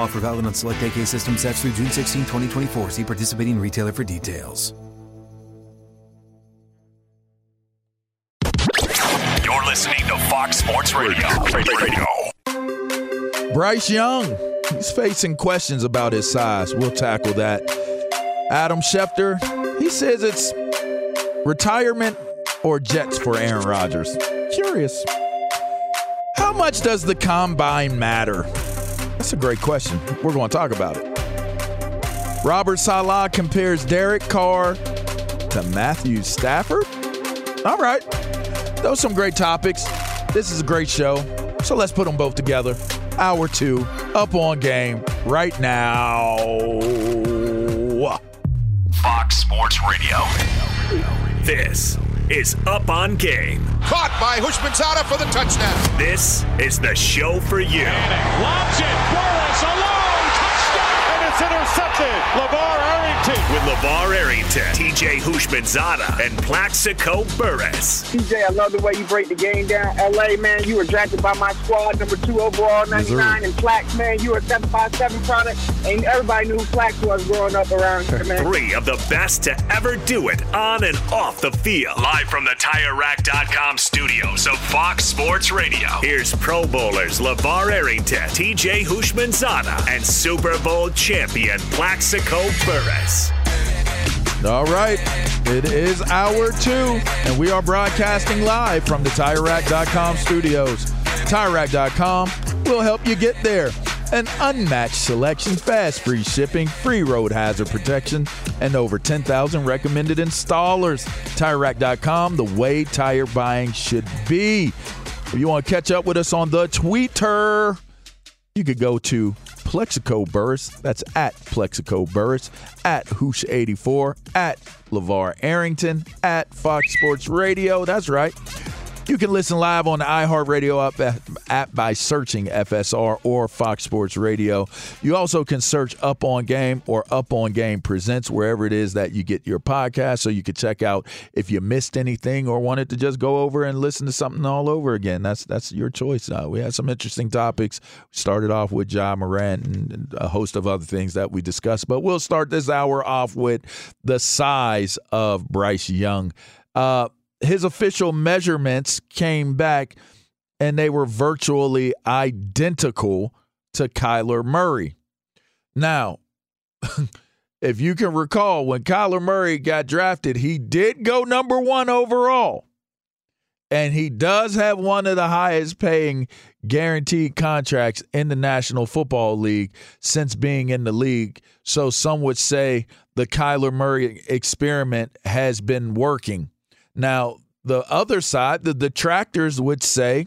Offer valid on select AK system sets through June 16, 2024. See participating retailer for details. You're listening to Fox Sports Radio. Radio. Bryce Young, he's facing questions about his size. We'll tackle that. Adam Schefter, he says it's retirement or Jets for Aaron Rodgers. Curious. How much does the combine matter? That's a great question. We're going to talk about it. Robert Saleh compares Derek Carr to Matthew Stafford. All right. Those are some great topics. This is a great show. So let's put them both together. Hour two, up on game right now. Fox Sports Radio. This is Up on Game. Caught by Houshmandzadeh for the touchdown. This is the show for you. Lobs it. Burress alone. Touchdown. And it's intercepted. LeVar Arrington. With LeVar Arrington, TJ Houshmandzadeh, and Plaxico Burress. TJ, I love the way you break the game down. LA, man, you were drafted by my squad, number two overall, 99. And Plax, man, you were a 757 product. And everybody knew who Plax was growing up around here, man. Three of the best to ever do it on and off the field. Live from the TireRack.com studios of Fox Sports Radio. Here's Pro Bowlers LeVar Arrington, TJ Houshmandzadeh, and Super Bowl champion Plaxico Burress. All right. It is hour two, and we are broadcasting live from the TireRack.com studios. TireRack.com will help you get there. An unmatched selection, fast free shipping, free road hazard protection, and over 10,000 recommended installers. TireRack.com, the way tire buying should be. If you want to catch up with us on the Twitter, you could go to Plaxico Burress. That's at Plaxico Burress, at Hoosh84, at LeVar Arrington, at Fox Sports Radio. That's right. You can listen live on the iHeartRadio app, app by searching FSR or Fox Sports Radio. You also can search Up on Game or Up on Game Presents wherever it is that you get your podcast, so you can check out if you missed anything or wanted to just go over and listen to something all over again. That's that's your choice. Uh, we had some interesting topics. We started off with Ja Morant and a host of other things that we discussed, but we'll start this hour off with the size of Bryce Young. Uh, his official measurements came back and they were virtually identical to Kyler Murray. Now, if you can recall, when Kyler Murray got drafted, he did go number one overall. And he does have one of the highest paying guaranteed contracts in the National Football League since being in the league. So some would say the Kyler Murray experiment has been working. Now, the other side, the detractors would say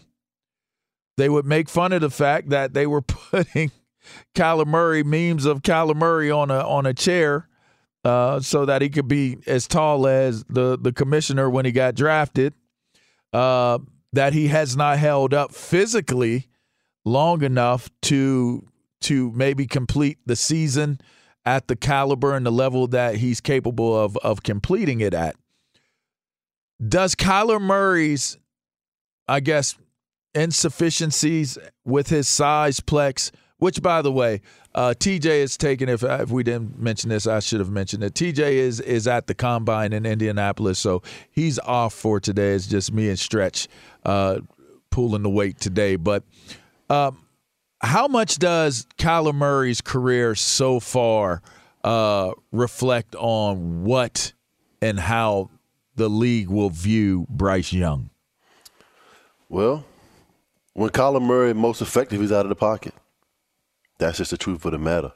they would make fun of the fact that they were putting Kyler Murray memes of Kyler Murray on a on a chair uh, so that he could be as tall as the the commissioner when he got drafted. Uh, that he has not held up physically long enough to to maybe complete the season at the caliber and the level that he's capable of of completing it at. Does Kyler Murray's I guess, insufficiencies with his size, Plex. Which, by the way, uh, TJ is taking. If if we didn't mention this, I should have mentioned it. TJ is is at the combine in Indianapolis, so he's off for today. It's just me and Stretch uh, pulling the weight today. But um, how much does Kyler Murray's career so far uh, reflect on what and how the league will view Bryce Young? Well, when Kyler Murray most effective, he's out of the pocket. That's just the truth of the matter.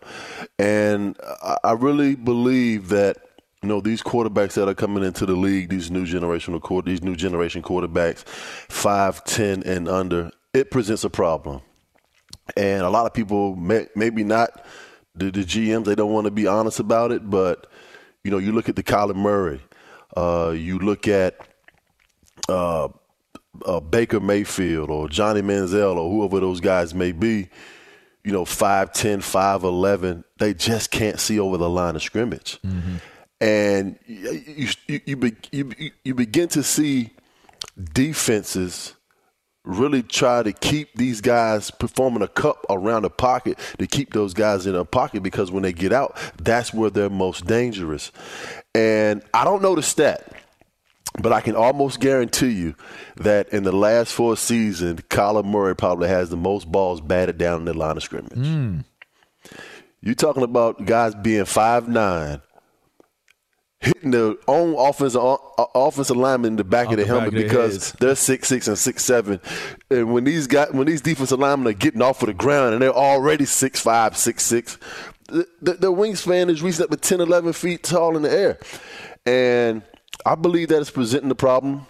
And I really believe that you know these quarterbacks that are coming into the league, these new generational court, these new generation quarterbacks, five, ten, and under, it presents a problem. And a lot of people, may, maybe not the, the GMs, they don't want to be honest about it. But you know, you look at the Kyler Murray, uh, you look at uh, uh, Baker Mayfield or Johnny Manziel or whoever those guys may be, you know, 5'10, 5'11, they just can't see over the line of scrimmage. Mm-hmm. And you, you, you, be, you, you begin to see defenses really try to keep these guys performing a cup around the pocket to keep those guys in a pocket because when they get out, that's where they're most dangerous. And I don't know the stat. But I can almost guarantee you that in the last four seasons, Kyler Murray probably has the most balls batted down in the line of scrimmage. Mm. You're talking about guys being five nine, hitting the own offensive offensive lineman in the back Off of the, the helmet because they're six six and six seven. And when these guys, when these defensive linemen are getting off of the ground and they're already six five, six six, the, the, the wingspan is reaching up to 10, 11 feet tall in the air, and – I believe that is presenting the problem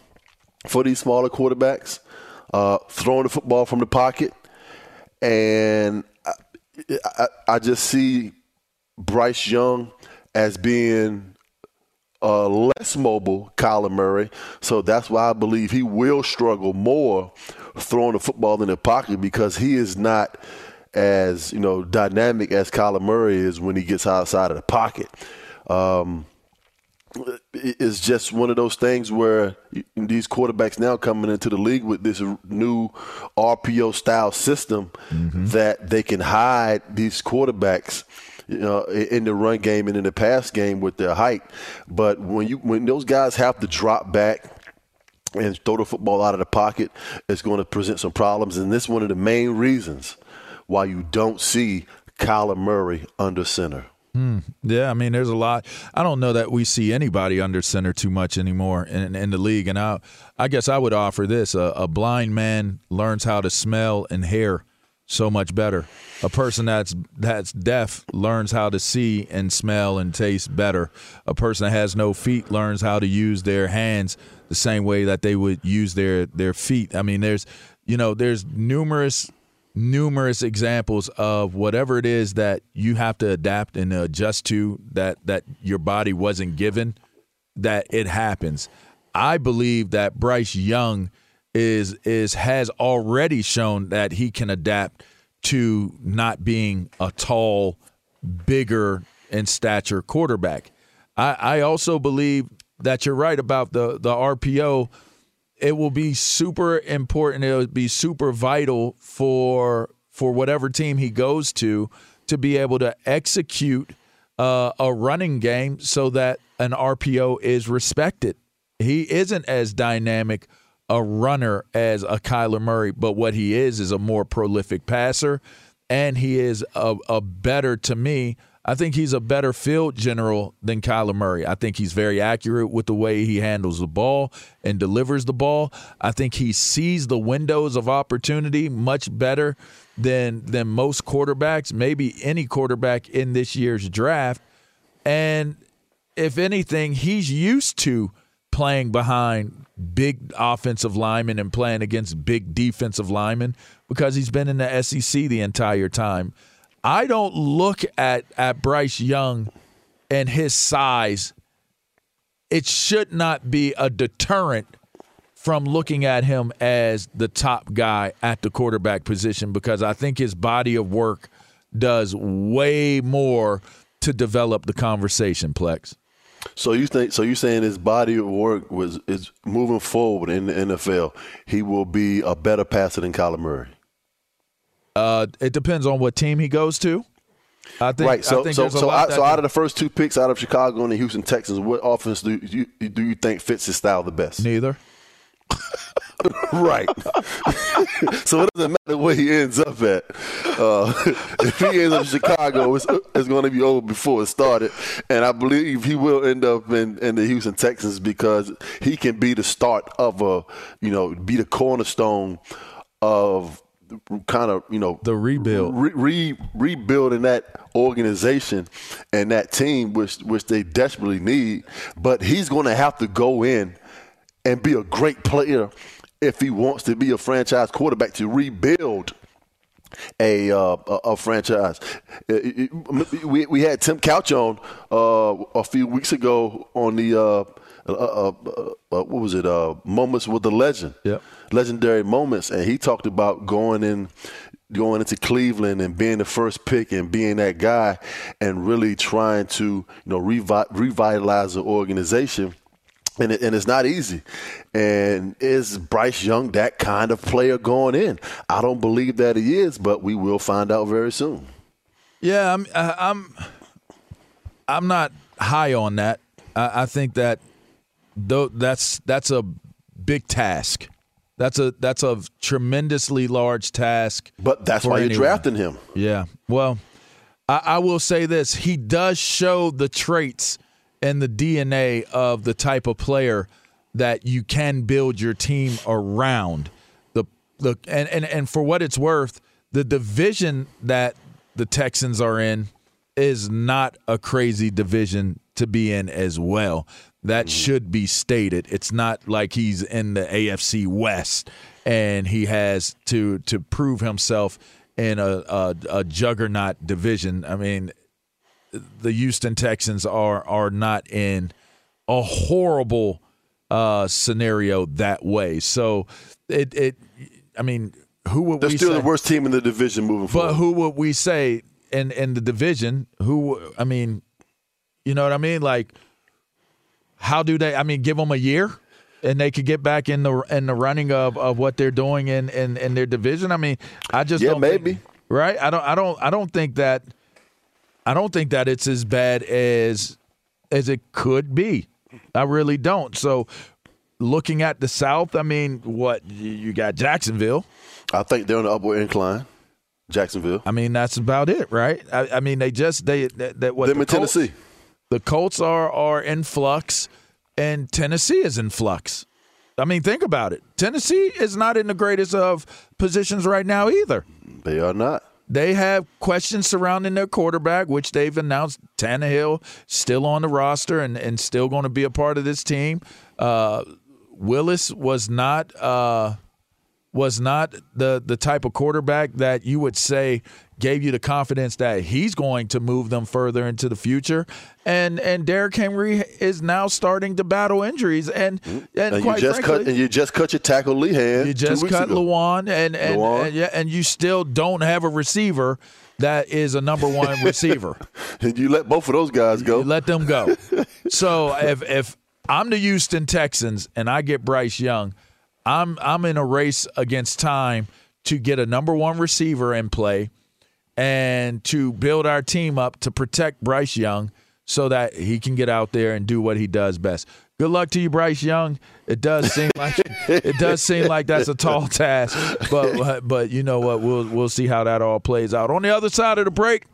for these smaller quarterbacks, uh, throwing the football from the pocket. And I, I, I just see Bryce Young as being uh, less mobile Kyler Murray. So that's why I believe he will struggle more throwing the football in the pocket because he is not as you know dynamic as Kyler Murray is when he gets outside of the pocket. Um, is just one of those things where these quarterbacks now coming into the league with this new RPO style system mm-hmm. that they can hide these quarterbacks you know, in the run game and in the pass game with their height. But when you when those guys have to drop back and throw the football out of the pocket, it's going to present some problems. And this is one of the main reasons why you don't see Kyler Murray under center. Hmm. Yeah, I mean, there's a lot. I don't know that we see anybody under center too much anymore in, in the league. And I, I guess I would offer this: a, a blind man learns how to smell and hear so much better. A person that's that's deaf learns how to see and smell and taste better. A person that has no feet learns how to use their hands the same way that they would use their their feet. I mean, there's you know, there's numerous numerous examples of whatever it is that you have to adapt and adjust to that that your body wasn't given that it happens i believe that bryce young is is has already shown that he can adapt to not being a tall bigger in stature quarterback i i also believe that you're right about the the rpo it will be super important. It will be super vital for for whatever team he goes to to be able to execute uh, a running game so that an RPO is respected. He isn't as dynamic a runner as a Kyler Murray, but what he is is a more prolific passer, and he is a, a better to me I think he's a better field general than Kyler Murray. I think he's very accurate with the way he handles the ball and delivers the ball. I think he sees the windows of opportunity much better than than most quarterbacks, maybe any quarterback in this year's draft. And if anything, he's used to playing behind big offensive linemen and playing against big defensive linemen because he's been in the SEC the entire time. I don't look at at Bryce Young and his size. It should not be a deterrent from looking at him as the top guy at the quarterback position because I think his body of work does way more to develop the conversation, Plex. So you think? So you saying his body of work was is moving forward in the NFL? He will be a better passer than Kyler Murray. Uh, it depends on what team he goes to. I think. right. So I think so so, out, so out of the first two picks out of Chicago and the Houston Texans, what offense do you do you think fits his style the best? neither. Right. so it doesn't matter where he ends up at. Uh, if he ends up in Chicago, it's, it's going to be over before it started. And I believe he will end up in, in the Houston Texans because he can be the start of a, you know, be the cornerstone of kind of, you know, The rebuild. re, re, rebuilding that organization and that team, which which they desperately need. But he's going to have to go in and be a great player if he wants to be a franchise quarterback to rebuild a uh, a, a franchise. It- it- we we had Tim Couch on uh, a few weeks ago on the. Uh, uh, uh, uh, what was it? Uh, moments with the legend, Yep. legendary moments, and he talked about going in, going into Cleveland and being the first pick and being that guy, and really trying to you know revi- revitalize the organization and, it, and it's not easy. And is Bryce Young that kind of player going in? I don't believe that he is, but we will find out very soon. Yeah, I'm. I'm. I'm not high on that. I, I think that though that's that's a big task. That's a that's a tremendously large task. But that's why you're drafting him. Yeah. Well, I, I will say this: he does show the traits and the DNA of the type of player that you can build your team around. The the and and, and for what it's worth, the division that the Texans are in is not a crazy division to be in as well. That mm-hmm. should be stated. It's not like he's in the AFC West and he has to to prove himself in a, a, a juggernaut division. I mean, the Houston Texans are are not in a horrible uh, scenario that way. So it it I mean, who would They're we still say? the worst team in the division moving But forward. But who would we say in in the division? Who I mean, you know what I mean? Like, how do they? I mean, give them a year, and they could get back in the in the running of, of what they're doing in, in in their division. I mean, I just Yeah, don't think- maybe. right. I don't. I don't. I don't think that. I don't think that it's as bad as as it could be. I really don't. So, looking at the South, I mean, what you- got Jacksonville. I think they're on the upward incline. Jacksonville. I mean, that's about it, right? I, I mean, they just they that, that what Them the in Colts- Tennessee. the Colts are are in flux, and Tennessee is in flux. I mean, think about it. Tennessee is not in the greatest of positions right now either. They are not. They have questions surrounding their quarterback, which they've announced Tannehill still on the roster and, and still going to be a part of this team. Uh, Willis was not uh, was not the the type of quarterback that you would say gave you the confidence that he's going to move them further into the future. And and Derrick Henry is now starting to battle injuries and mm-hmm. and, And you quite just frankly, cut and you just cut your tackle Lewan. you just cut ago. Lewan, and and, Lewan. and yeah, and you still don't have a receiver that is a number one receiver. And you let both of those guys go. You let them go. so if if I'm the Houston Texans and I get Bryce Young, I'm I'm in a race against time to get a number one receiver in play and to build our team up to protect Bryce Young so that he can get out there and do what he does best. Good luck to you, Bryce Young. It does seem like it does seem like that's a tall task, but but you know what? We'll we'll see how that all plays out. On the other side of the break,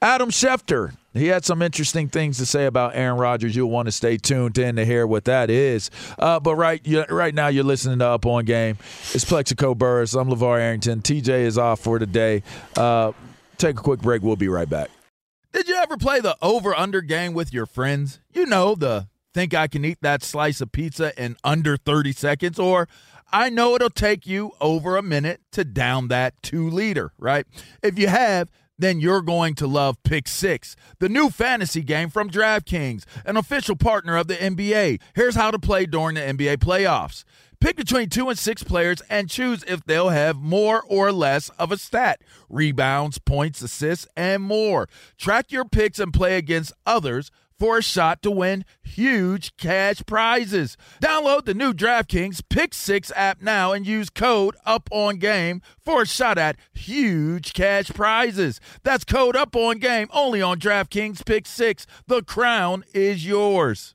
Adam Schefter. He had some interesting things to say about Aaron Rodgers. You'll want to stay tuned in to hear what that is. Uh, but right, right now, you're listening to Up on Game. It's Plaxico Burress. I'm LeVar Arrington. TJ is off for today. Uh, take a quick break. We'll be right back. Did you ever play the over under game with your friends? You know, the think I can eat that slice of pizza in under 30 seconds, or I know it'll take you over a minute to down that two liter, right? If you have, then you're going to love Pick Six, the new fantasy game from DraftKings, an official partner of the NBA. Here's how to play during the NBA playoffs. Pick between two and six players and choose if they'll have more or less of a stat rebounds, points, assists, and more. Track your picks and play against others for a shot to win huge cash prizes. Download the new DraftKings Pick 6 app now and use code Up On Game for a shot at huge cash prizes. That's code Up On Game only on DraftKings Pick 6. The crown is yours.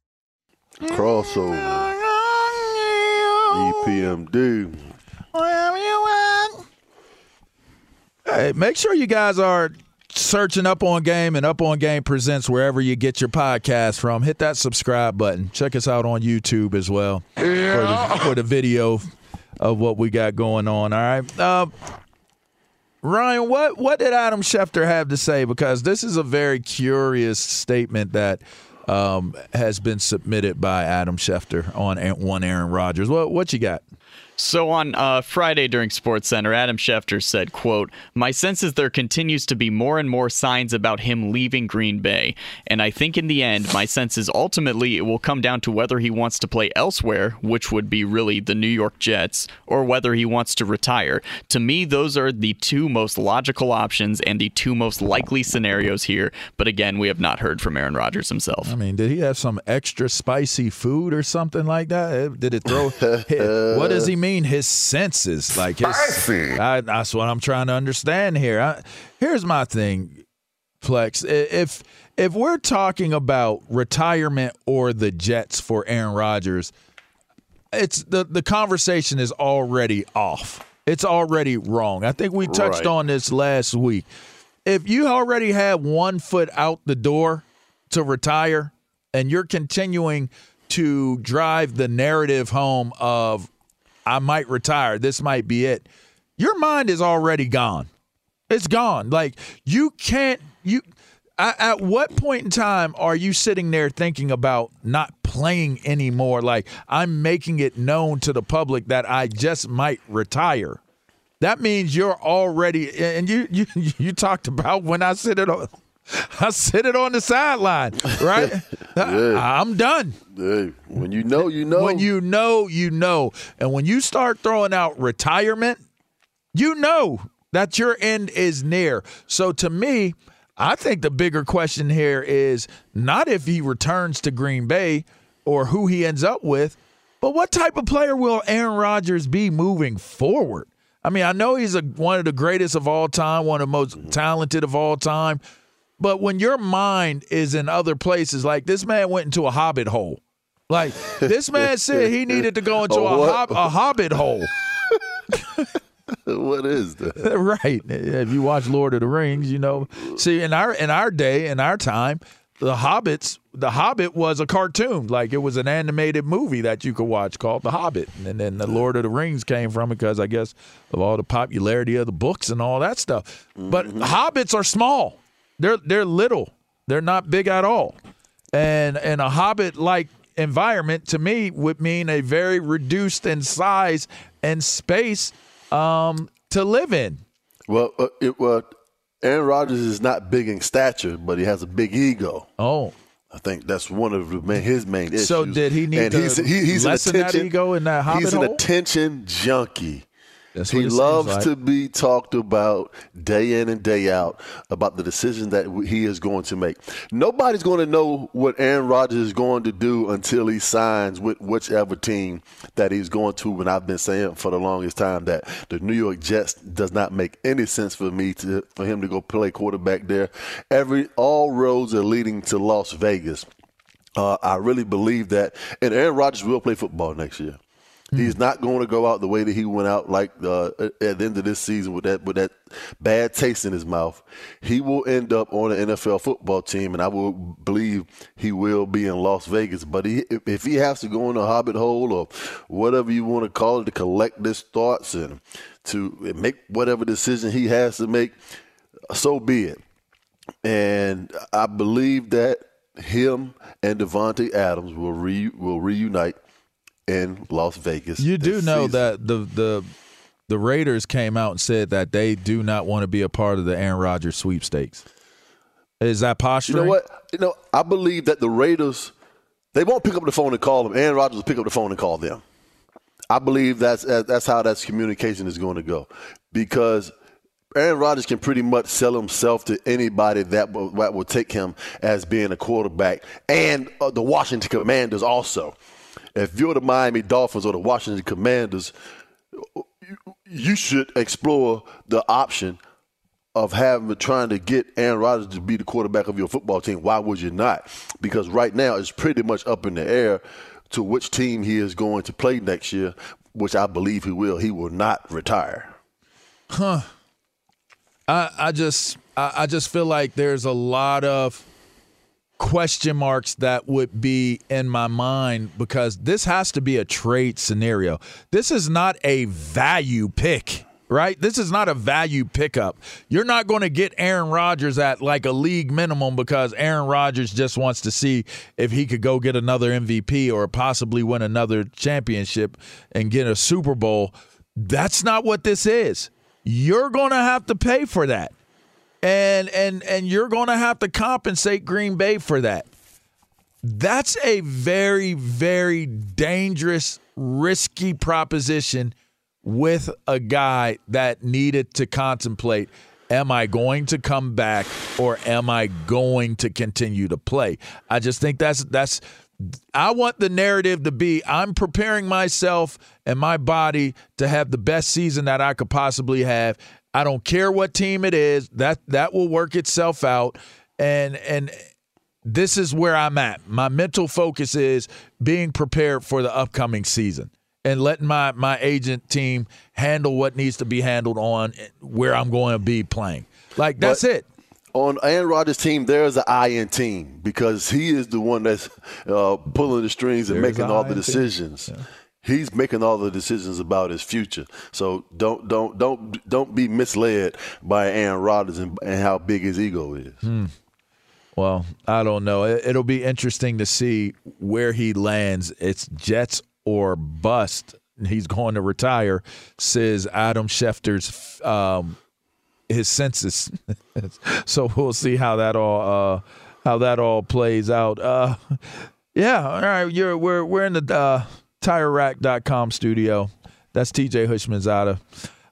Crossover. EPMD. Hey, make sure you guys are searching Up On Game and Up On Game Presents wherever you get your podcast from. Hit that subscribe button. Check us out on YouTube as well for, the, for the video of what we got going on. All right. Uh, Ryan, what, what did Adam Schefter have to say? Because this is a very curious statement that um, has been submitted by Adam Schefter on one Aaron Rodgers. What, what you got? So on uh, Friday during Sports Center, Adam Schefter said, "quote My sense is there continues to be more and more signs about him leaving Green Bay, and I think in the end, my sense is ultimately it will come down to whether he wants to play elsewhere, which would be really the New York Jets, or whether he wants to retire. To me, those are the two most logical options and the two most likely scenarios here. But again, we have not heard from Aaron Rodgers himself. I mean, did he have some extra spicy food or something like that? Did it throw? what does he mean? His senses, like his. I, that's what I'm trying to understand here. I, here's my thing, Flex. If if we're talking about retirement or the Jets for Aaron Rodgers, it's the the conversation is already off. It's already wrong. I think we touched right. on this last week. If you already have one foot out the door to retire, and you're continuing to drive the narrative home of I might retire. This might be it. Your mind is already gone. It's gone. Like you can't you at what point in time are you sitting there thinking about not playing anymore? Like I'm making it known to the public that I just might retire. That means you're already and you you you talked about when I said it I sit it on the sideline, right? yeah. I'm done. Hey, when you know, you know. When you know, you know. And when you start throwing out retirement, you know that your end is near. So to me, I think the bigger question here is not if he returns to Green Bay or who he ends up with, but what type of player will Aaron Rodgers be moving forward? I mean, I know he's a, one of the greatest of all time, one of the most mm-hmm. talented of all time. But when your mind is in other places, like this man went into a hobbit hole. Like this man said he needed to go into a, a, hob- a hobbit hole. what is that? Right. If you watch Lord of the Rings, you know. See, in our in our day, in our time, the Hobbits, the Hobbit was a cartoon. Like it was an animated movie that you could watch called The Hobbit. And then the Lord of the Rings came from it because I guess of all the popularity of the books and all that stuff. But mm-hmm. hobbits are small. They're they're little. They're not big at all. And and a hobbit like environment to me would mean a very reduced in size and space um, to live in. Well, uh, it, well, Aaron Rodgers is not big in stature, but he has a big ego. Oh. I think that's one of his main issues. So did he need and to he's, he, he's lessen that ego in that hobbit He's hole? an attention junkie. That's he loves like. to be talked about day in and day out about the decision that he is going to make. Nobody's going to know what Aaron Rodgers is going to do until he signs with whichever team that he's going to. And I've been saying for the longest time that the New York Jets does not make any sense for me to for him to go play quarterback there. Every all roads are leading to Las Vegas. Uh, I really believe that, and Aaron Rodgers will play football next year. He's not going to go out the way that he went out, like uh, at the end of this season with that with that bad taste in his mouth. He will end up on an NFL football team, and I will believe he will be in Las Vegas. But he, if, he has to go in a hobbit hole or whatever you want to call it to collect his thoughts and to make whatever decision he has to make, so be it. And I believe that him and Davante Adams will re, will reunite in Las Vegas. You do know season. that the the the Raiders came out and said that they do not want to be a part of the Aaron Rodgers sweepstakes. Is that posture? You know what? You know, I believe that the Raiders they won't pick up the phone and call them. Aaron Rodgers will pick up the phone and call them. I believe that's that's how that's communication is going to go because Aaron Rodgers can pretty much sell himself to anybody that will, that will take him as being a quarterback, and uh, the Washington Commanders also. If you're the Miami Dolphins or the Washington Commanders, you, should explore the option of having trying to get Aaron Rodgers to be the quarterback of your football team. Why would you not? Because right now it's pretty much up in the air to which team he is going to play next year, which I believe he will. He will not retire. Huh. I I just I, I just feel like there's a lot of question marks that would be in my mind because this has to be a trade scenario. This is not a value pick. Right? This is not a value pickup. You're not going to get Aaron Rodgers at like a league minimum because Aaron Rodgers just wants to see if he could go get another MVP or possibly win another championship and get a Super Bowl. That's not what this is. You're going to have to pay for that. And and and you're going to have to compensate Green Bay for that. That's a very very dangerous risky proposition with a guy that needed to contemplate am I going to come back or am I going to continue to play? I just think that's that's I want the narrative to be I'm preparing myself and my body to have the best season that I could possibly have. I don't care what team it is. That that will work itself out and and this is where I'm at. My mental focus is being prepared for the upcoming season and letting my my agent team handle what needs to be handled on where I'm going to be playing. Like that's But it. On Aaron Rodgers' team, there's an I in team because he is the one that's uh, pulling the strings and There's making all the decisions. team. He's making all the decisions about his future. So don't don't don't don't be misled by Aaron Rodgers and, and how big his ego is. Hmm. Well, I don't know. It, it'll be interesting to see where he lands. It's Jets or bust. He's going to retire, says Adam Schefter's um, his census. so we'll see how that all uh, how that all plays out. Uh, yeah, all right. You're we're we're in the uh, TireRack.com studio. That's TJ Houshmandzadeh.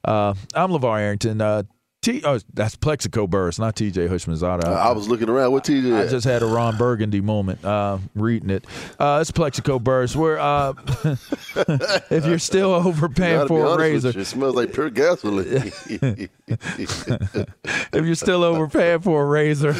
Uh, I'm LeVar Arrington. Uh, T, oh, that's Plaxico Burress, not TJ Houshmandzadeh. I was looking around. What TJ? I just had a Ron Burgundy moment uh, reading it. Uh, it's Plaxico Burress. We're uh, if you're still overpaying be for a razor, you, It smells like pure gasoline. if you're still overpaying for a razor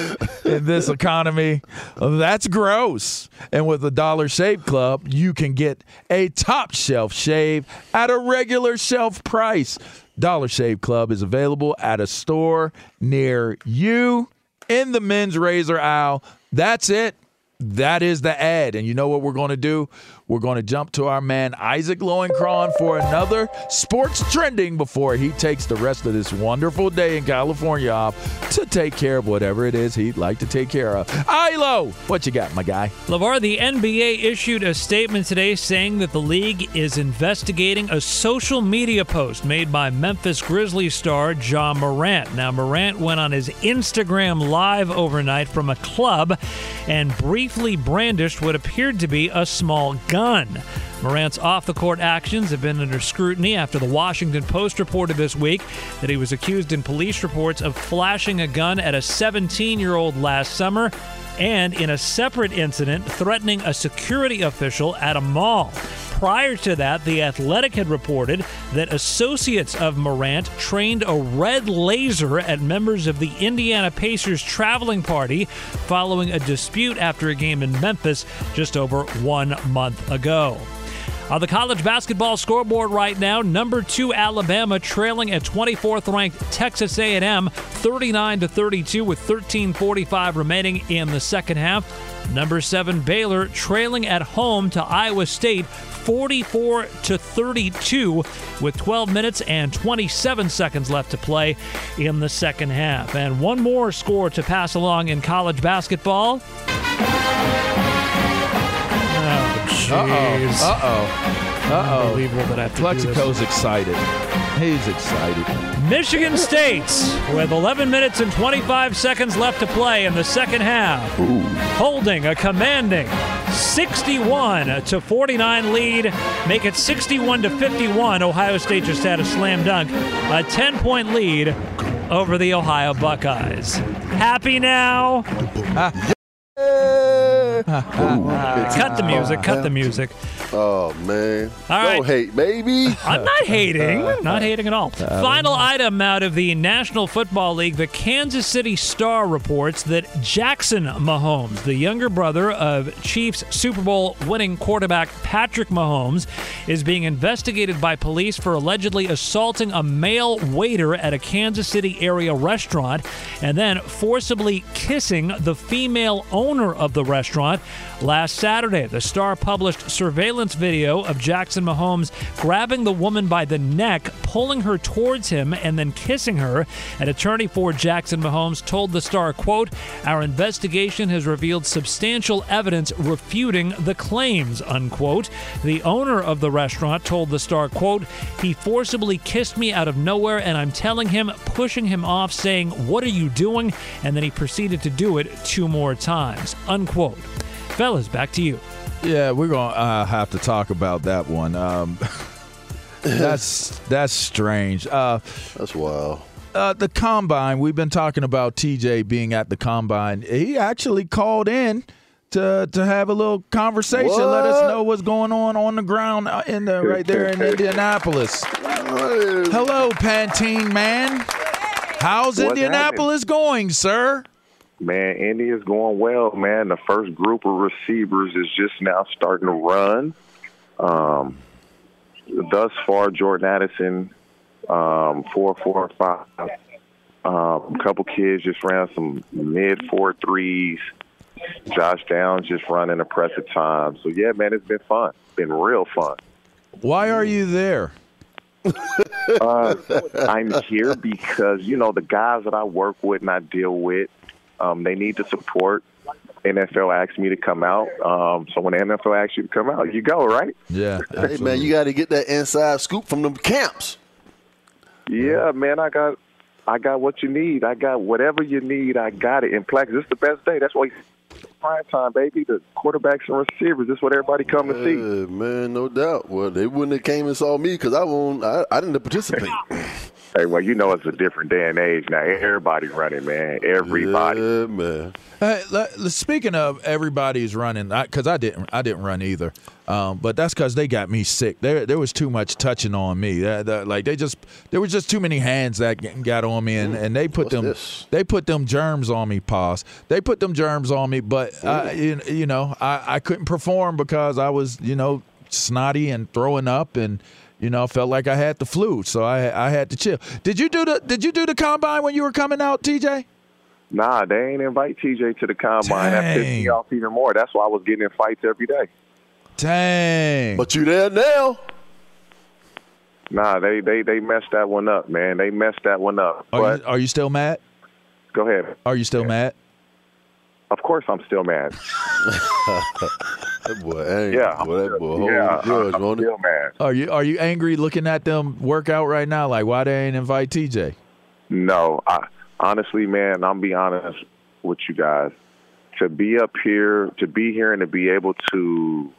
in this economy, that's gross. And with the Dollar Shave Club, you can get a top shelf shave at a regular shelf price. Dollar Shave Club is available at a store near you in the men's razor aisle. That's it. That is the ad. And you know what we're going to do? We're going to jump to our man Isaac Lowenkron for another sports trending before he takes the rest of this wonderful day in California off to take care of whatever it is he'd like to take care of. Ilo, what you got, my guy? LeVar, the NBA issued a statement today saying that the league is investigating a social media post made by Memphis Grizzlies star Ja Morant. Now, Morant went on his Instagram live overnight from a club and briefly brandished what appeared to be a small gun. Morant's off the court actions have been under scrutiny after the Washington Post reported this week that he was accused in police reports of flashing a gun at a 17 year old last summer and in a separate incident threatening a security official at a mall. Prior to that, The Athletic had reported that associates of Morant trained a red laser at members of the Indiana Pacers traveling party following a dispute after a game in Memphis just over one month ago. On the college basketball scoreboard right now, number 2 Alabama trailing at 24th ranked Texas A&M 39 to 32 with 13:45 remaining in the second half. Number 7 Baylor trailing at home to Iowa State 44 to 32 with 12 minutes and 27 seconds left to play in the second half. And one more score to pass along in college basketball. Oh, jeez. Uh oh. Uh oh. Unbelievable that I have to do this. Plaxico's excited. He's excited. Michigan State, with 11 minutes and 25 seconds left to play in the second half, holding a commanding 61 to 49 lead, make it 61 to 51. Ohio State just had a slam dunk, a 10 point lead over the Ohio Buckeyes. Happy now? Cut the music, cut the music. Oh man. All Don't hate, baby. I'm not hating. Not hating at all. Uh, Final item out of the National Football League the Kansas City Star reports that Jackson Mahomes, the younger brother of Chiefs Super Bowl winning quarterback Patrick Mahomes, is being investigated by police for allegedly assaulting a male waiter at a Kansas City area restaurant and then forcibly kissing the female owner of the restaurant. Last Saturday, the Star published surveillance video of Jackson Mahomes grabbing the woman by the neck, pulling her towards him, and then kissing her. An attorney for Jackson Mahomes told the Star, quote, Our investigation has revealed substantial evidence refuting the claims, unquote. The owner of the restaurant told the Star, quote, He forcibly kissed me out of nowhere, and I'm telling him, pushing him off, saying, What are you doing? And then he proceeded to do it two more times, unquote. Fellas, back to you. Yeah, we're gonna uh, have to talk about that one. Um, that's that's strange. Uh, that's wild. Uh, the combine. We've been talking about TJ being at the combine. He actually called in to to have a little conversation. Let us know what's going on on the ground uh, in the right there in Indianapolis. Hello, Pantene man. How's What's Indianapolis going, sir? Man, Indy is going well, man. The first group of receivers is just now starting to run. Um, thus far, Jordan Addison, um, four, four, five. Um, a couple kids just ran some mid four threes. Josh Downs just running impressive time. So yeah, man, it's been fun. Been real fun. Why are you there? uh, I'm here because you know the guys that I work with and I deal with, um, they need to support. NFL asked me to come out, um, so when the NFL asks you to come out, you go, right? Yeah. Hey man, you got to get that inside scoop from them camps. Yeah, man, I got, I got what you need. I got whatever you need. I got it. And Plax, this is the best day. That's why prime time, baby. The quarterbacks and receivers. This is what everybody come to see. Man, no doubt. Well, they wouldn't have came and saw me because I won't. I, I didn't participate. Hey, well, you know it's a different day and age now. Everybody running, man. Everybody. Yeah, man. Hey, le- le- speaking of everybody's running, because I, didn't, I didn't run either. Um, but that's because they got me sick. There, there was too much touching on me. That- that- like they just, there was just too many hands that got on me, and, and they put What's them, this? they put them germs on me. Pause. They put them germs on me, but I, you, you know, I, I couldn't perform because I was, you know, snotty and throwing up and. You know, felt like I had the flu, so I I had to chill. Did you do the Did you do the combine when you were coming out, TJ? Nah, they ain't invite TJ to the combine. That pissed me Dang. off even more. That's why I was getting in fights every day. Dang. But you there now? Nah, they they they messed that one up, man. They messed that one up. Are but you, are you still mad? go ahead. Are you still mad? Of course, I'm still mad. That boy, angry. Yeah, boy, that boy, hold yeah, the I'm won't he? still mad. Are you are you angry looking at them work out right now? Like why they ain't invite TJ? No, I honestly, man, I'm be honest with you guys. To be up here, to be here, and to be able to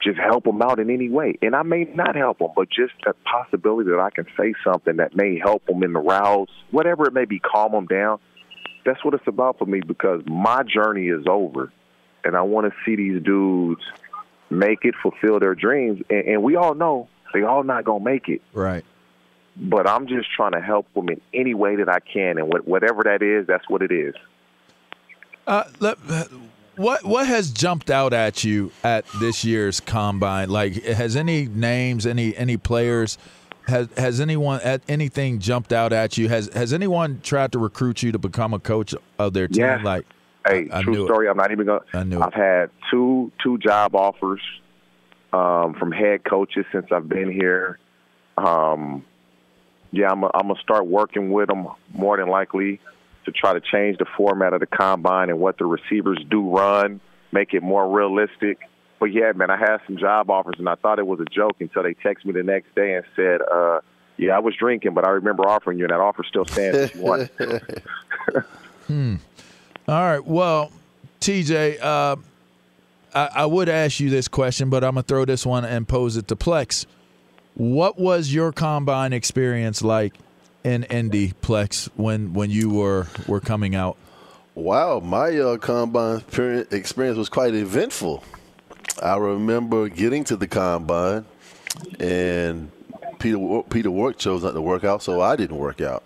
just help them out in any way. And I may not help them, but just the possibility that I can say something that may help them in the routes, whatever it may be, calm them down. That's what it's about for me because my journey is over, and I want to see these dudes make it, fulfill their dreams. And, and we all know they all not gonna make it. Right. But I'm just trying to help them in any way that I can, and whatever that is, that's what it is. Uh, let, what what has jumped out at you at this year's combine? Like, has any names, any any players, has has anyone at anything jumped out at you? Has has anyone tried to recruit you to become a coach of their team? Yeah. Like, Hey, I, I true knew story. I'm not even gonna. I knew it. I've had two two job offers um, from head coaches since I've been here. Um, yeah, I'm I'm gonna start working with them more than likely to try to change the format of the combine and what the receivers do run, make it more realistic. But yeah, man, I had some job offers and I thought it was a joke until they texted me the next day and said, uh, "Yeah, I was drinking, but I remember offering you, and that offer still stands if you want." Hmm. All right. Well, TJ, uh, I, I would ask you this question, but I'm gonna throw this one and pose it to Plex. What was your combine experience like in Indy, Plex, when when you were were coming out? Wow, my uh, combine experience was quite eventful. I remember getting to the combine, and Peter Peter Warrick chose not to work out, so I didn't work out.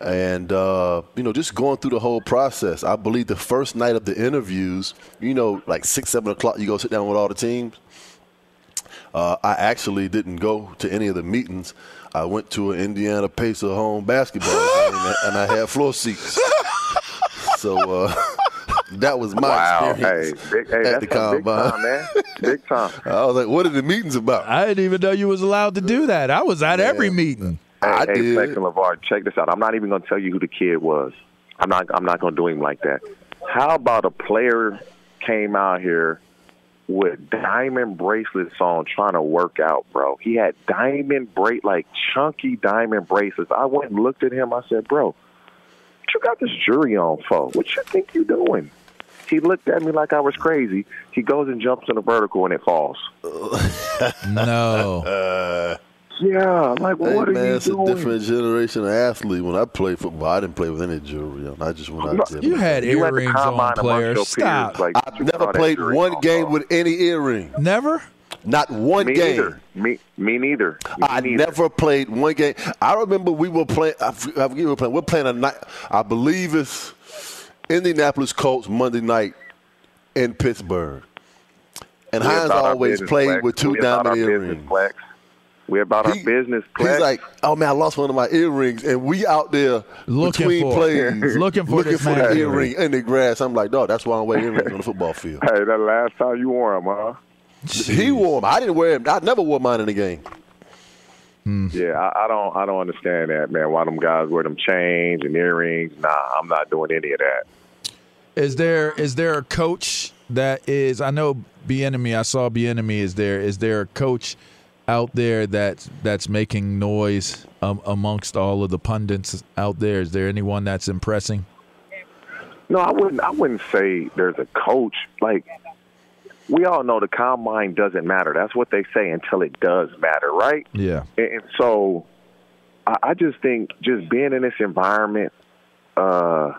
And uh, you know, just going through the whole process. I believe the first night of the interviews, you know, like six, seven o'clock, you go sit down with all the teams. Uh, I actually didn't go to any of the meetings. I went to an Indiana Pacer home basketball game, and I had floor seats. So uh, that was my wow, experience hey, big, hey, at that's the big combine. time, man. Big time. I was like, "What are the meetings about?" I didn't even know you was allowed to do that. I was at every meeting. Hey, I hey, did. Flex and LeVar, check this out. I'm not even going to tell you who the kid was. I'm not. I'm not going to do him like that. How about a player came out here with diamond bracelets on, trying to work out, bro? He had diamond braid, like chunky diamond bracelets. I went and looked at him. I said, "Bro, what you got this jewelry on for? What you think you doing?" He looked at me like I was crazy. He goes and jumps in a vertical and it falls. No. Uh, Yeah, like hey, what are man, you it's doing? a different generation of athlete. When I played football, I didn't play with any jewelry on. I just went out there. You had You earrings combine on amongst players. Stop. peers, like, I've never played one game bro. with any earring. Never. Not one Me game. neither. Me, me neither. Me I neither. never played one game. I remember we were playing. I f- I forget we were playing. We're playing a night. I believe it's Indianapolis Colts Monday night in Pittsburgh. And We Hines always business, played Flex. with two we about diamond earrings. Business, Flex. We about our business. Flex. He's like, oh man, I lost one of my earrings, and we out there Looking between for it. plays, Looking for looking for the earring in the grass. I'm like, dog, that's why I wear earrings on the football field. hey, that last time you wore them, huh? He wore them. I didn't wear them. I never wore mine in the game. Yeah, I, I don't. I don't understand that, man. Why them guys wear them chains and earrings? Nah, I'm not doing any of that. Is there is there a coach that is? I know Bieniemy. I saw Bieniemy is there. Is there a coach out there that that's making noise um, amongst all of the pundits out there? Is there anyone that's impressing? No, I wouldn't. I wouldn't say there's a coach. Like we all know, the combine doesn't matter. That's what they say until it does matter, right? Yeah. And, so, I, I just think just being in this environment, uh,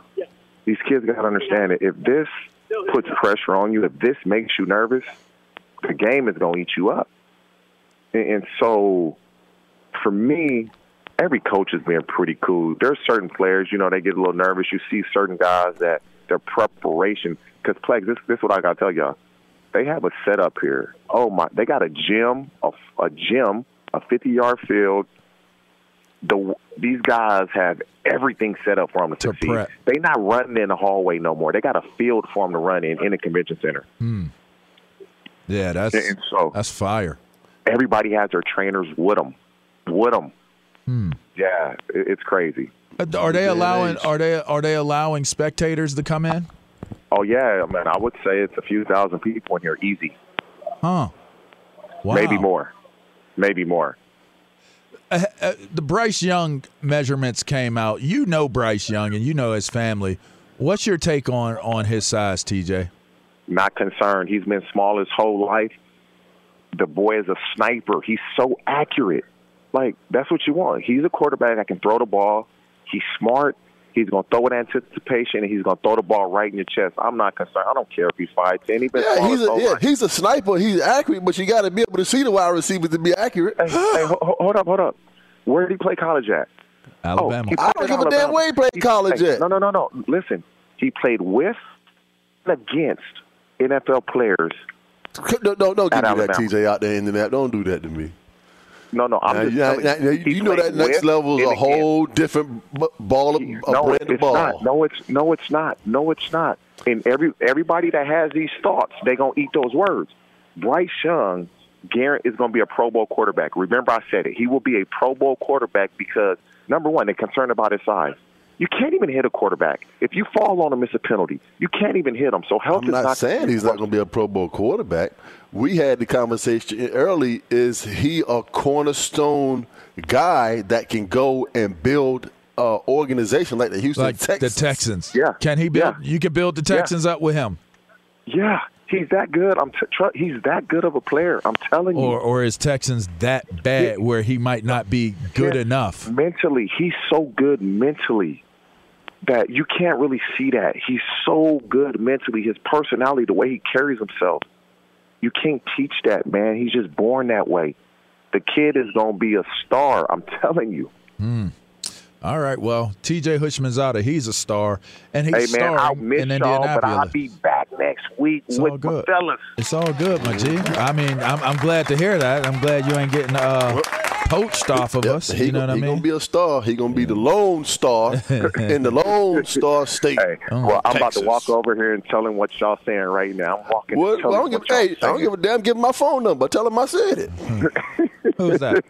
these kids got to understand it. If this puts pressure on you, if this makes you nervous, the game is going to eat you up. And, so, for me, every coach has been pretty cool. There's certain players, you know, they get a little nervous. You see certain guys that their preparation, because Plex, this, this is what I got to tell y'all. They have a setup here. Oh my! They got a gym, a, a gym, a 50 yard field. The these guys have everything set up for them to, To succeed. prep. They not running in the hallway no more. They got a field for them to run in in the convention center. Hmm. Yeah, that's And so that's fire. everybody has their trainers with them, with them. Hmm. Yeah, it, it's crazy. Are they allowing are they are they allowing spectators to come in? Oh yeah, man. I would say it's a few thousand people in here, easy. Huh. Wow. Maybe more. Maybe more. uh, uh, the Bryce Young measurements came out. You know Bryce Young and you know his family. What's your take on on his size, TJ? Not concerned. He's been small his whole life. the boy is a sniper. He's so accurate. Like that's what you want. He's a quarterback that can throw the ball. He's smart. He's going to throw it anticipation, and he's going to throw the ball right in your chest. I'm not concerned. I don't care if he's five ten. He's been Yeah, he's a, yeah, he's a sniper. He's accurate, but you got to be able to see the wide receiver to be accurate. Hey, hey, hold up, hold up. Where did he play college at? Alabama. Oh, he I played don't give a damn where he played He- college hey, at. No, no, no, no. Listen, he played with and against NFL players. No, no, don't give At me that TJ out there in the map. Don't do that to me. No, no, I'm Now, just you, now, now, you. you, know that next level is a whole different ball of a no, brand it's ball. not. No, it's no, it's not. No, it's not. And every everybody that has these thoughts, they gonna eat those words. Bryce Young, Garrett is gonna be a Pro Bowl quarterback. Remember, I said it. He will be a Pro Bowl quarterback because number one, they're concerned about his size. You can't even hit a quarterback. If you fall on him, it's a penalty. You can't even hit him. So health I'm is not not saying he's not going to be a Pro Bowl quarterback. We had the conversation early. Is he a cornerstone guy that can go and build an organization like the Houston like Texans? the Texans. Yeah. Can he build? Yeah. You can build the Yeah. Texans up with him, Yeah, he's that good. I'm t- tr- he's that good of a player. I'm telling you. or or is Texans that bad where he might not be good Yeah. enough? mentally, he's so good mentally that you can't really see that. He's so good mentally. His personality, the way he carries himself, you can't teach that, man. He's just born that way. The kid is going to be a star. I'm telling you. Hmm. All right. Well, T.J. Houshmandzadeh, he's a star, and he's hey, man, I'll miss in y'all, but Indianapolis. I'll be back next week It's with all my good. fellas. It's all good, my G. I mean, I'm, I'm glad to hear that. I'm glad you ain't getting uh, poached off of Yep, us. he You know gon- what I he mean? gonna be a star. He gonna be the lone star in the Lone Star State. Hey, Oh, well, I'm about to walk over here and tell him what y'all saying right now. I'm walking. What? tell I don't give. what y'all Hey, I don't give a damn. Give him my phone number. Tell him I said it. Who's that?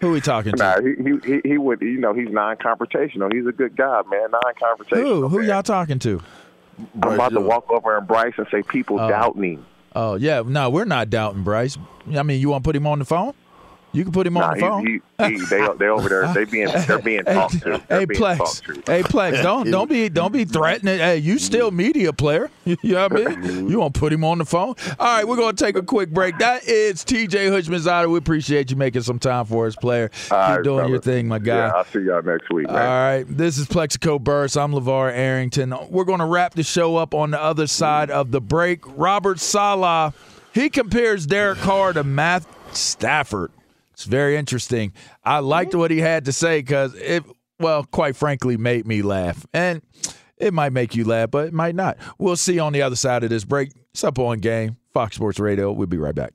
Who we talking to? Nah, he, he he he would. You know, he's non-confrontational. He's a good guy, man. Non-confrontational. Who? Who man. y'all talking to? I'm about to Young. walk over and Bryce and say people Oh. doubt me. Oh yeah, no, we're not doubting Bryce. I mean, you want to put him on the phone? You can put him Nah, on the phone. he, he, he, they they over there. They being they're being talked to. They're Hey being Plex, talked to. hey Plex, don't don't be don't be threatening. Hey, you still media player. You know what I mean? Mm-hmm. You want to put him on the phone? All right, we're gonna take a quick break. That is TJ Houshmandzadeh. We appreciate you making some time for us, player. Keep All right, doing your thing, my guy. Yeah, I'll see y'all next week, All man. right, this is Plaxico Burress. I'm LeVar Arrington. We're going to wrap the show up on the other side of the break. Robert Saleh, he compares Derek Carr to Matt Stafford. It's very interesting. I liked mm-hmm. what he had to say because it, well, quite frankly, made me laugh. And it might make you laugh, but it might not. We'll see on the other side of this break. It's up on game, Fox Sports Radio. We'll be right back.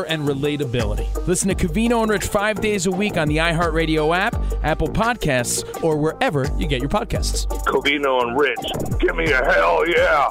and relatability. Listen to Covino and Rich five days a week on the iHeartRadio app, Apple Podcasts, or wherever you get your podcasts. Covino and Rich, give me a hell yeah.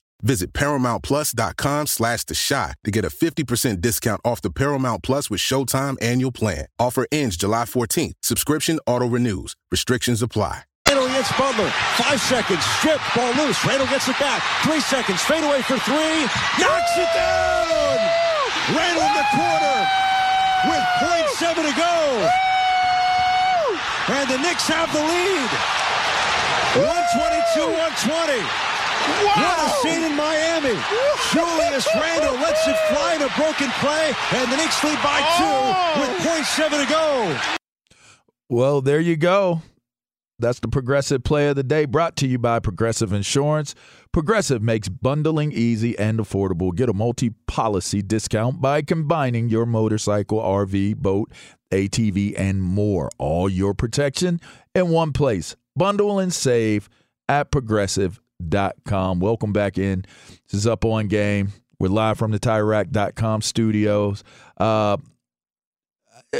Visit ParamountPlus.com slash The Shot to get a 50% discount off the Paramount Plus with Showtime annual plan. Offer ends July 14th. Subscription auto-renews. Restrictions apply. Randle against Butler. Five seconds. Strip. Ball loose. Randle gets it back. Three seconds. Fade away for three. Knocks it down. Randle in the corner with .7 to go. And the Knicks have the lead. 122-120. What a scene in Miami. Julius Randle lets it fly in a broken play, and the Knicks lead by two oh. with .7 to go. Well, there you go. That's the Progressive Play of the Day brought to you by Progressive Insurance. Progressive makes bundling easy and affordable. Get a multi policy discount by combining your motorcycle, RV, boat, ATV, and more. All your protection in one place. Bundle and save at Progressive TireRack.com. Welcome back in. This is Up On Game. We're live from the TireRack.com studios. Uh,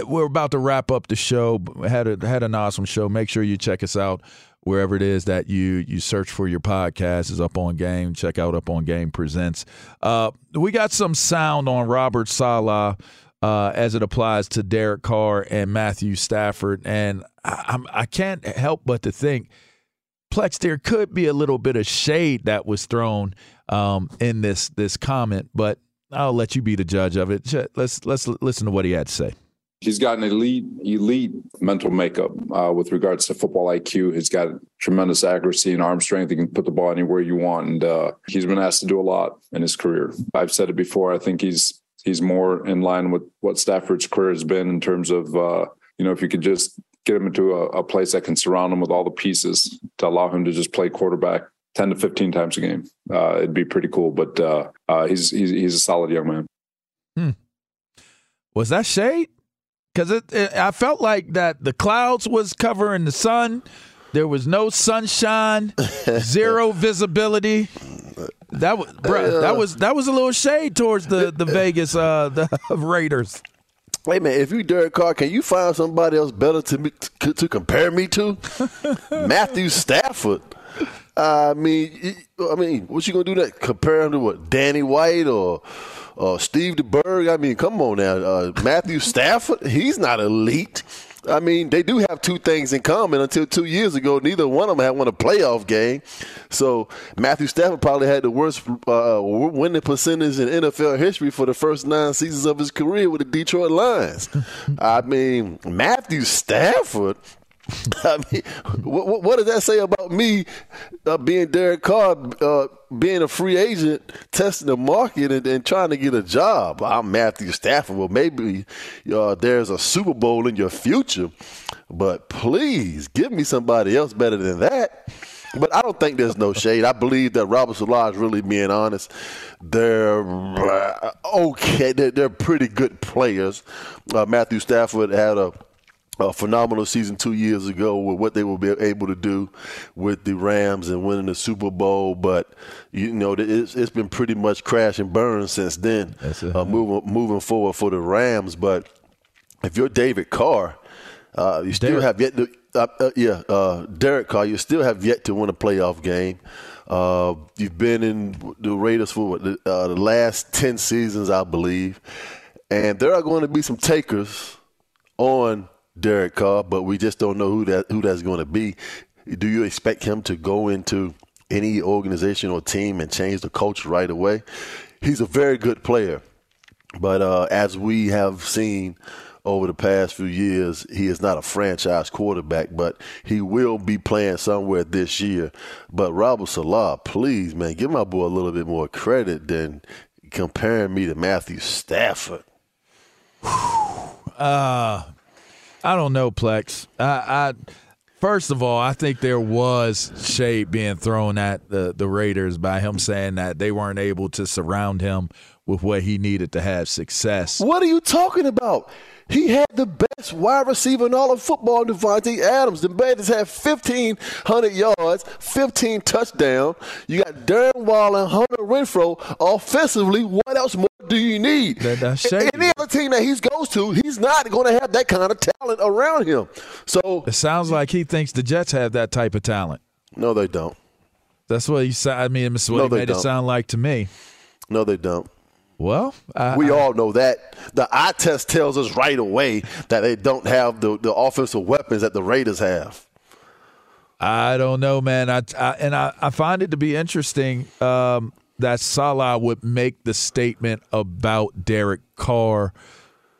we're about to wrap up the show. Had a, had an awesome show. Make sure you check us out wherever it is that you you search for your podcast. Is Up On Game. Check out Up On Game Presents. Uh, we got some sound on Robert Saleh. Uh, as it applies to Derek Carr and Matthew Stafford, and I, I'm, I can't help but to think – Plex, there could be a little bit of shade that was thrown um, in this this comment, but I'll let you be the judge of it. Let's let's listen to what he had to say. He's got an elite elite mental makeup uh, with regards to football IQ. He's got tremendous accuracy and arm strength. He can put the ball anywhere you want, and uh, he's been asked to do a lot in his career. I've said it before. I think he's he's more in line with what Stafford's career has been in terms of uh, you know if you could just get him into a, a, place that can surround him with all the pieces to allow him to just play quarterback 10 to 15 times a game. Uh, it'd be pretty cool, but uh, uh, he's, he's, he's a solid young man. Hmm. Was that shade? Because it, it, I felt like that the clouds was covering the sun. There was no sunshine, zero visibility. That was, bruh, that was that was a little shade towards the the Vegas uh, the Raiders. Hey man, if you Derek Carr, can you find somebody else better to me, to, to compare me to? Matthew Stafford. I mean, I mean, what you gonna do that? Compare him to what? Danny White or uh, Steve DeBerg? I mean, come on now, uh, Matthew Stafford. He's not elite. I mean, they do have two things in common. Until two years ago, neither one of them had won a playoff game. So Matthew Stafford probably had the worst uh, winning percentage in NFL history for the first nine seasons of his career with the Detroit Lions. I mean, Matthew Stafford I mean, what, what, does that say about me uh, being Derek Carr, uh, being a free agent, testing the market and, and, trying to get a job? I'm Matthew Stafford. Well, maybe uh, there's a Super Bowl in your future, but please give me somebody else better than that. But I don't think there's no shade. I believe that Robert Saleh is really being honest. They're uh, okay. They're, they're pretty good players. Uh, Matthew Stafford had a a phenomenal season two years ago with what they will be able to do with the Rams and winning the Super Bowl. But you know, it's, it's been pretty much crash and burn since then. Uh, moving moving forward for the Rams, but if you're David Carr, uh, you still Derek. have yet to. Uh, uh, yeah, uh, Derek Carr, you still have yet to win a playoff game. Uh, you've been in the Raiders for the, the last ten seasons, I believe, and there are going to be some takers on Derek Carr, but we just don't know who that who that's going to be. Do you expect him to go into any organization or team and change the coach right away? He's a very good player, but uh, as we have seen over the past few years, he is not a franchise quarterback, but he will be playing somewhere this year. But Robert Saleh, please, man, give my boy a little bit more credit than comparing me to Matthew Stafford. Uh, I don't know, Plex. I, I first of all, I think there was shade being thrown at the the Raiders by him saying that they weren't able to surround him with what he needed to have success. What are you talking about? He had the best wide receiver in all of football, Davante Adams. The man has had 1,500 yards, 15 touchdowns. You got Darren Waller and Hunter Renfrow offensively. What else more do you need? That, that's Any other team that he goes to, he's not going to have that kind of talent around him. So it sounds like he thinks the Jets have that type of talent. No, they don't. That's what you said. I mean, that's what No, he they made it don't. sound like to me. No, they don't. Well, I, we all know that. The eye test tells us right away that they don't have the, the offensive weapons that the Raiders have. I don't know, man. I, I and I, I find it to be interesting um, that Saleh would make the statement about Derek Carr.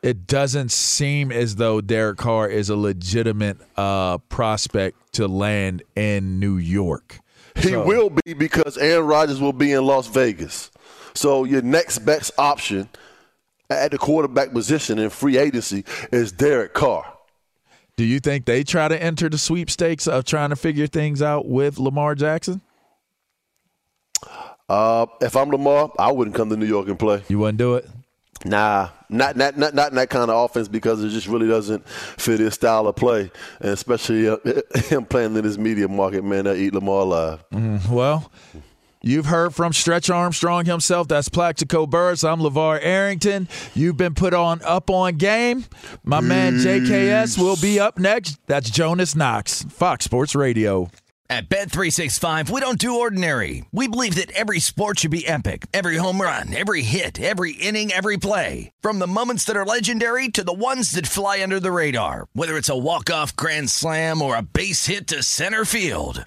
It doesn't seem as though Derek Carr is a legitimate uh, prospect to land in New York. He So- will be because Aaron Rodgers will be in Las Vegas. So your next best option at the quarterback position in free agency is Derek Carr. Do you think they try to enter the sweepstakes of trying to figure things out with Lamar Jackson? Uh, if I'm Lamar, I wouldn't come to New York and play. You wouldn't do it? Nah, not not not not in that kind of offense because it just really doesn't fit his style of play, and especially uh, him playing in this media market. Man, that eat Lamar alive. Mm, well, you've heard from Stretch Armstrong himself. That's Plaxico Burress. I'm LeVar Arrington. You've been put on up on game. My man JKS will be up next. That's Jonas Knox, Fox Sports Radio. At Bet365, we don't do ordinary. We believe that every sport should be epic. Every home run, every hit, every inning, every play. From the moments that are legendary to the ones that fly under the radar. Whether it's a walk-off grand slam or a base hit to center field.